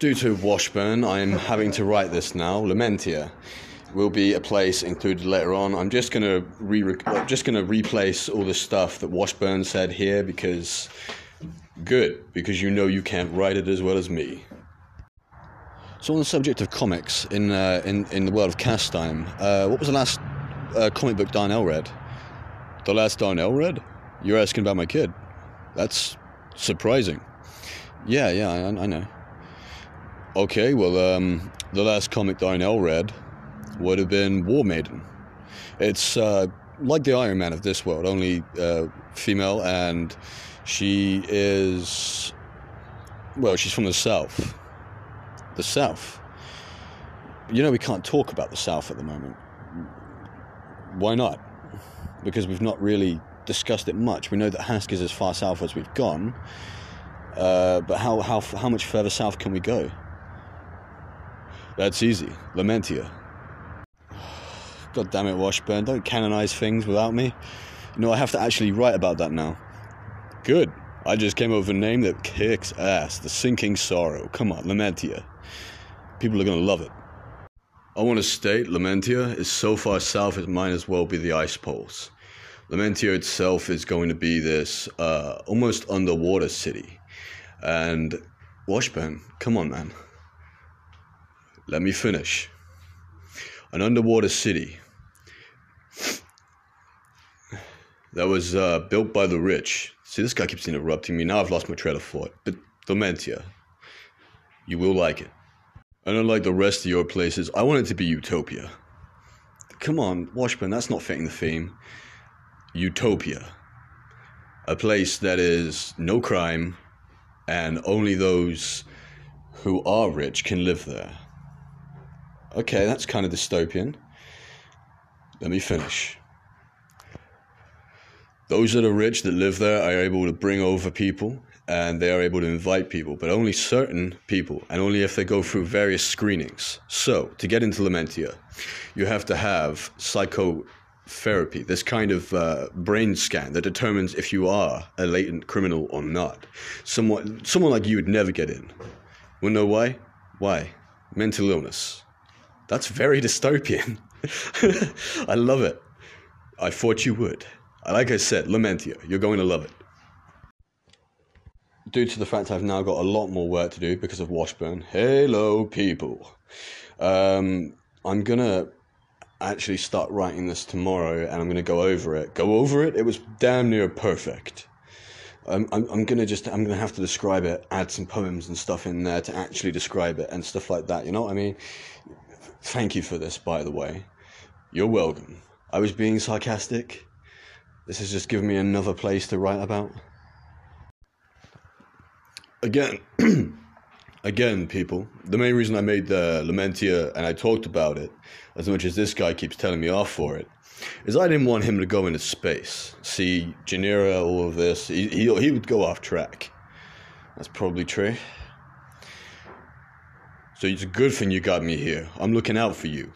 Due to Washburn, I'm having to write this now. Lamentia will be a place included later on. I'm just gonna re just gonna replace all the stuff that Washburn said here because good because you know you can't write it as well as me. So on the subject of comics in uh, in in the world of cast time, uh, what was the last uh, comic book Darnell read? The last Darnell read? You're asking about my kid. That's surprising. Yeah, yeah, I, I know. Okay, well, um, the last comic Darnell read would have been War Maiden. It's uh, like the Iron Man of this world, only uh, female, and she is. Well, she's from the South. The South. You know, we can't talk about the South at the moment. Why not? Because we've not really discussed it much. We know that Hask is as far south as we've gone, uh, but how, how, how much further south can we go? That's easy. Lamentia. God damn it, Washburn. Don't canonize things without me. You know, I have to actually write about that now. Good. I just came up with a name that kicks ass. The Sinking Sorrow. Come on, Lamentia. People are going to love it. I want to state Lamentia is so far south it might as well be the ice poles. Lamentia itself is going to be this uh, almost underwater city. And Washburn, come on, man. Let me finish. An underwater city that was uh, built by the rich. See, this guy keeps interrupting me. Now I've lost my trail of thought. But Dementia, you will like it. And unlike the rest of your places, I want it to be utopia. Come on, Washburn, that's not fitting the theme. Utopia. A place that is no crime, and only those who are rich can live there. Okay, that's kind of dystopian. Let me finish. Those that are rich that live there are able to bring over people and they are able to invite people, but only certain people and only if they go through various screenings. So, to get into Lamentia, you have to have psychotherapy, this kind of uh, brain scan that determines if you are a latent criminal or not. Someone, someone like you would never get in. Wanna know why? Why? Mental illness. That's very dystopian. I love it. I thought you would. Like I said, Lamentia, you're going to love it. Due to the fact I've now got a lot more work to do because of Washburn, hello people. Um, I'm gonna actually start writing this tomorrow and I'm gonna go over it. Go over it? It was damn near perfect. I'm, I'm, I'm gonna just I'm gonna have to describe it, add some poems and stuff in there to actually describe it and stuff like that. You know what I mean? Thank you for this, by the way. You're welcome. I was being sarcastic. This has just given me another place to write about. Again, again, people, the main reason I made the Lamentia and I talked about it, as much as this guy keeps telling me off for it, is I didn't want him to go into space, see Janira, all of this. He, he, he would go off track. That's probably true. So it's a good thing you got me here. I'm looking out for you.